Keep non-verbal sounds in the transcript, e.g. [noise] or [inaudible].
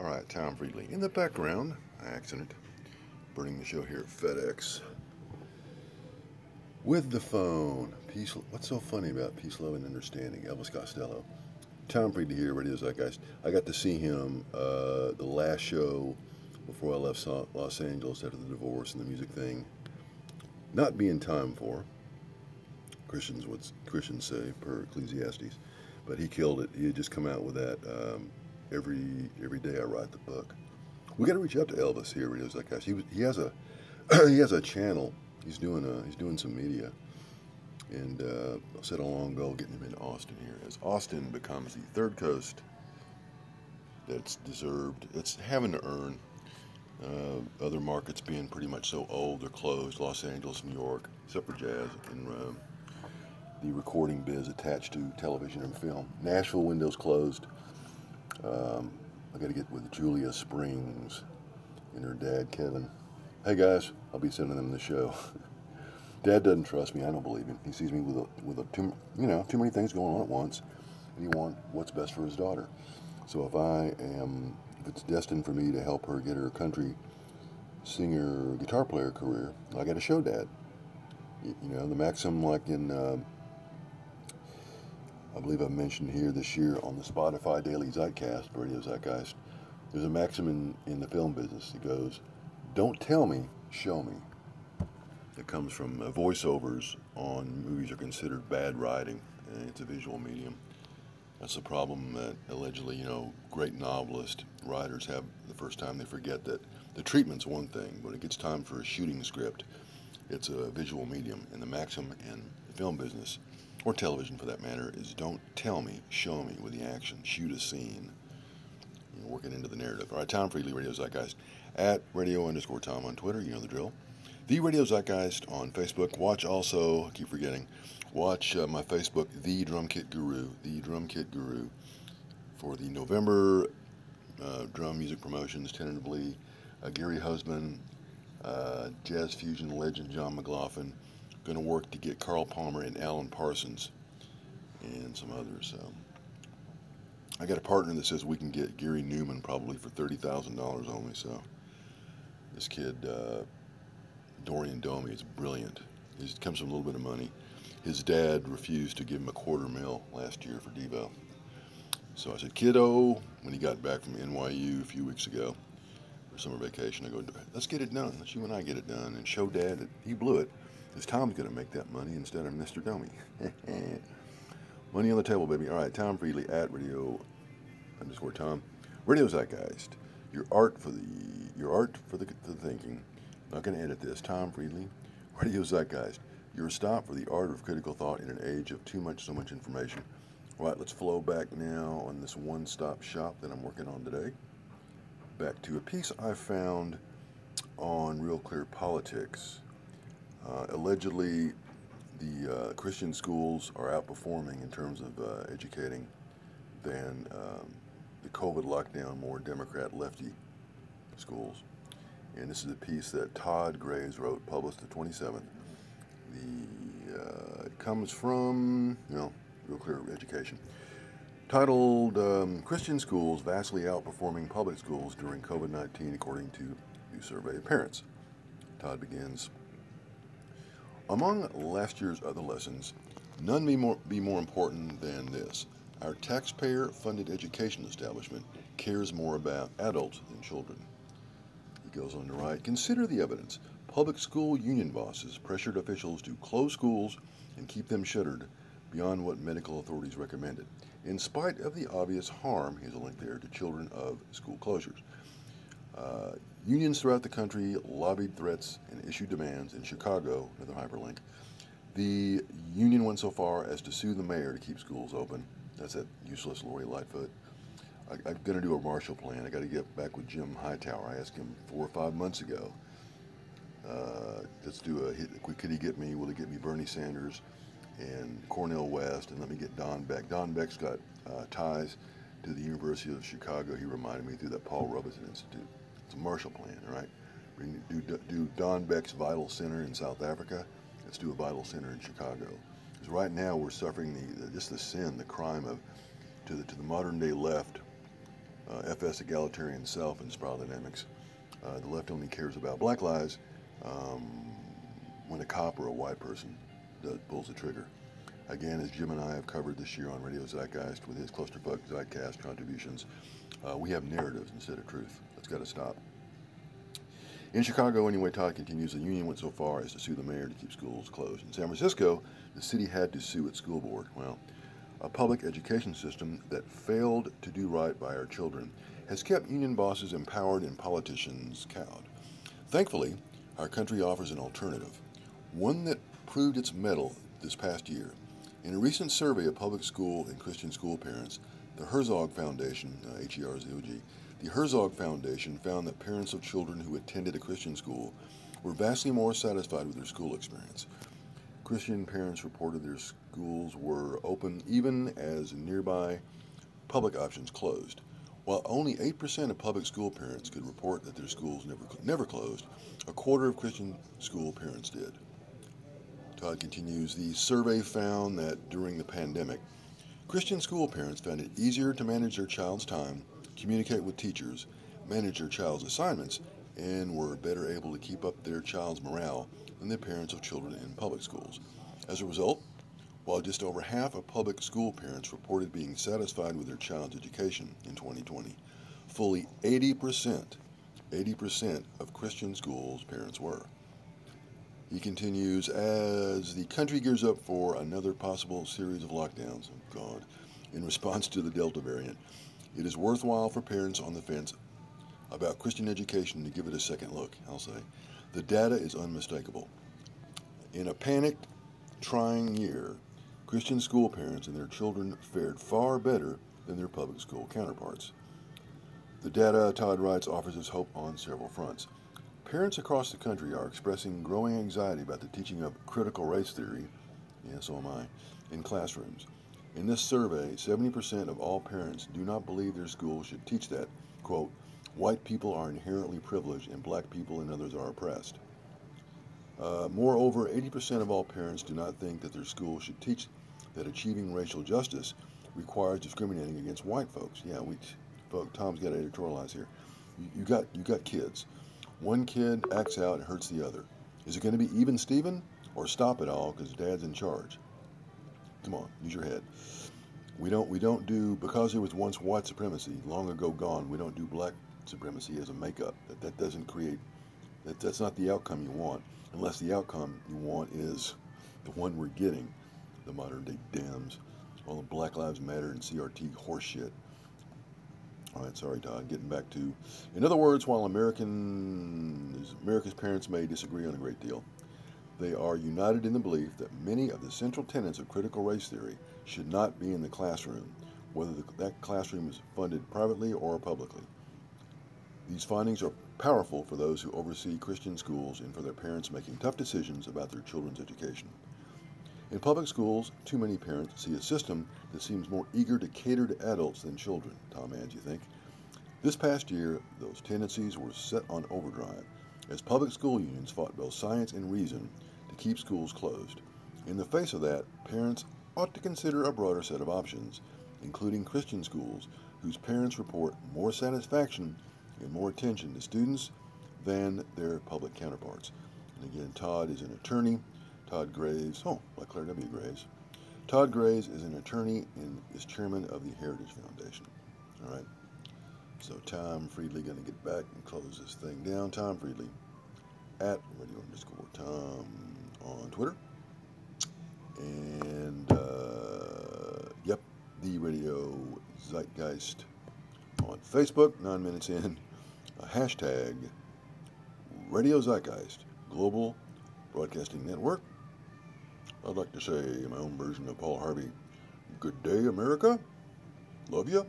All right, Tom Friedley. In the background, accident, burning the show here at FedEx. With the phone. Peace. What's so funny about Peace, Love, and Understanding? Elvis Costello. Tom Friedley here, Radio Zeitgeist. I got to see him uh, the last show before I left Los Angeles after the divorce and the music thing. Not being time for. Christians would Christians say per Ecclesiastes, but he killed it. He had just come out with that. Um, every every day I write the book. We got to reach out to Elvis here. He like, gosh, he was, he has a [clears throat] he has a channel. He's doing a, he's doing some media, and uh, I said a long ago getting him in Austin here as Austin becomes the third coast that's deserved. It's having to earn. Uh, other markets being pretty much so old, they're closed. Los Angeles, New York, except for jazz and uh, the recording biz attached to television and film. Nashville windows closed. Um, I got to get with Julia Springs and her dad, Kevin. Hey guys, I'll be sending them the show. [laughs] dad doesn't trust me. I don't believe him. He sees me with a, with a too, you know, too many things going on at once, and he wants what's best for his daughter. So if I am, if it's destined for me to help her get her country singer, guitar player career, I got to show dad. You, you know, the maxim like in. Uh, I believe I mentioned here this year on the Spotify Daily Zeitcast, Radio Zeitgeist, there's a maxim in, in the film business that goes, don't tell me, show me. It comes from uh, voiceovers on movies are considered bad writing, and it's a visual medium. That's a problem that allegedly, you know, great novelist writers have the first time they forget that the treatment's one thing, but it gets time for a shooting script. It's a visual medium, and the maxim in the film business or television for that matter, is don't tell me, show me with the action, shoot a scene, you know, working into the narrative. All right, Tom Friedley, Radio Zeitgeist, at radio underscore Tom on Twitter, you know the drill. The Radio Zeitgeist on Facebook. Watch also, I keep forgetting, watch uh, my Facebook, The Drum Kit Guru, The Drum Kit Guru, for the November uh, drum music promotions, tentatively. Uh, Gary Husband, uh, jazz fusion legend John McLaughlin going to work to get Carl Palmer and Alan Parsons and some others. Um, I got a partner that says we can get Gary Numan probably for thirty thousand dollars only. So this kid uh, Dorian Domi is brilliant. He comes from a little bit of money. His dad refused to give him a quarter mil last year for Devo. So I said, kiddo, when he got back from NYU a few weeks ago for summer vacation, I go, let's get it done. Let's you and I get it done and show dad that he blew it. Because Tom's going to make that money instead of Mr. Domi. [laughs] money on the table, baby. All right, Tom Friedley at radio underscore Tom. Radio Zeitgeist. Your art for the your art for the, the thinking. Not going to edit this. Tom Friedley, Radio Zeitgeist. Your stop for the art of critical thought in an age of too much, so much information. All right, let's flow back now on this one-stop shop that I'm working on today. Back to a piece I found on Real Clear Politics uh, allegedly, the uh, Christian schools are outperforming in terms of uh, educating than um, the COVID lockdown, more Democrat lefty schools. And this is a piece that Todd Graves wrote, published the 27th. The, uh, it comes from, you know, real clear education. Titled um, Christian Schools Vastly Outperforming Public Schools During COVID 19, according to new survey of parents. Todd begins among last year's other lessons, none be more, be more important than this. Our taxpayer funded education establishment cares more about adults than children. He goes on to write Consider the evidence. Public school union bosses pressured officials to close schools and keep them shuttered beyond what medical authorities recommended, in spite of the obvious harm, here's a link there, to children of school closures. Uh, unions throughout the country lobbied threats and issued demands. In Chicago, another hyperlink, the union went so far as to sue the mayor to keep schools open. That's that useless Lori Lightfoot. I, am going to do a Marshall Plan. I got to get back with Jim Hightower. I asked him four or five months ago. Uh, let's do a hit. Could he get me? Will he get me Bernie Sanders and Cornel West? And let me get Don Beck. Don Beck's got uh, ties to the University of Chicago. He reminded me through that Paul Robeson Institute. It's a Marshall Plan, right? We do, do Don Beck's Vital Center in South Africa. Let's do a Vital Center in Chicago. Because right now we're suffering the, the, just the sin, the crime of to the to the modern day left uh, FS egalitarian self and spiral dynamics. Uh, the left only cares about black lives um, when a cop or a white person does, pulls the trigger. Again, as Jim and I have covered this year on Radio Zeitgeist with his Clusterfuck Zeitcast contributions, uh, we have narratives instead of truth. Got to stop. In Chicago, anyway, Todd continues, the union went so far as to sue the mayor to keep schools closed. In San Francisco, the city had to sue its school board. Well, a public education system that failed to do right by our children has kept union bosses empowered and politicians cowed. Thankfully, our country offers an alternative, one that proved its mettle this past year. In a recent survey of public school and Christian school parents, the Herzog Foundation, uh, H-E-R-Z-O-G, the Herzog Foundation found that parents of children who attended a Christian school were vastly more satisfied with their school experience. Christian parents reported their schools were open even as nearby public options closed. While only 8% of public school parents could report that their schools never, never closed, a quarter of Christian school parents did. Todd continues The survey found that during the pandemic, Christian school parents found it easier to manage their child's time, communicate with teachers, manage their child's assignments, and were better able to keep up their child's morale than the parents of children in public schools. As a result, while just over half of public school parents reported being satisfied with their child's education in 2020, fully 80%, 80% of Christian schools parents were. He continues, as the country gears up for another possible series of lockdowns, oh God, in response to the Delta variant, it is worthwhile for parents on the fence about Christian education to give it a second look, I'll say. The data is unmistakable. In a panicked, trying year, Christian school parents and their children fared far better than their public school counterparts. The data, Todd writes, offers us hope on several fronts. Parents across the country are expressing growing anxiety about the teaching of critical race theory, yeah, so am I, in classrooms. In this survey, 70% of all parents do not believe their school should teach that, quote, white people are inherently privileged and black people and others are oppressed. Uh, moreover, 80% of all parents do not think that their school should teach that achieving racial justice requires discriminating against white folks. Yeah, we, folks, Tom's got to editorialize here. You, you got you got kids. One kid acts out and hurts the other. Is it going to be even Steven or stop it all because dad's in charge? Come on, use your head. We don't we don't do because there was once white supremacy long ago gone. We don't do black supremacy as a makeup. That that doesn't create that that's not the outcome you want unless the outcome you want is the one we're getting, the modern day Dems, all the Black Lives Matter and CRT horseshit. All right, sorry, Todd. Getting back to, in other words, while American America's parents may disagree on a great deal, they are united in the belief that many of the central tenets of critical race theory should not be in the classroom, whether the, that classroom is funded privately or publicly. These findings are powerful for those who oversee Christian schools and for their parents making tough decisions about their children's education. In public schools, too many parents see a system that seems more eager to cater to adults than children, Tom Ands, you think? This past year, those tendencies were set on overdrive as public school unions fought both science and reason keep schools closed. In the face of that, parents ought to consider a broader set of options, including Christian schools, whose parents report more satisfaction and more attention to students than their public counterparts. And again, Todd is an attorney Todd Graves. Oh, like Clare W. Graves. Todd Graves is an attorney and is chairman of the Heritage Foundation. All right. So Tom Friedley going to get back and close this thing down. Tom Friedley at radio underscore Tom on Twitter. And uh, yep, the radio zeitgeist on Facebook. Nine minutes in. A hashtag Radio Zeitgeist Global Broadcasting Network. I'd like to say my own version of Paul Harvey. Good day, America. Love you.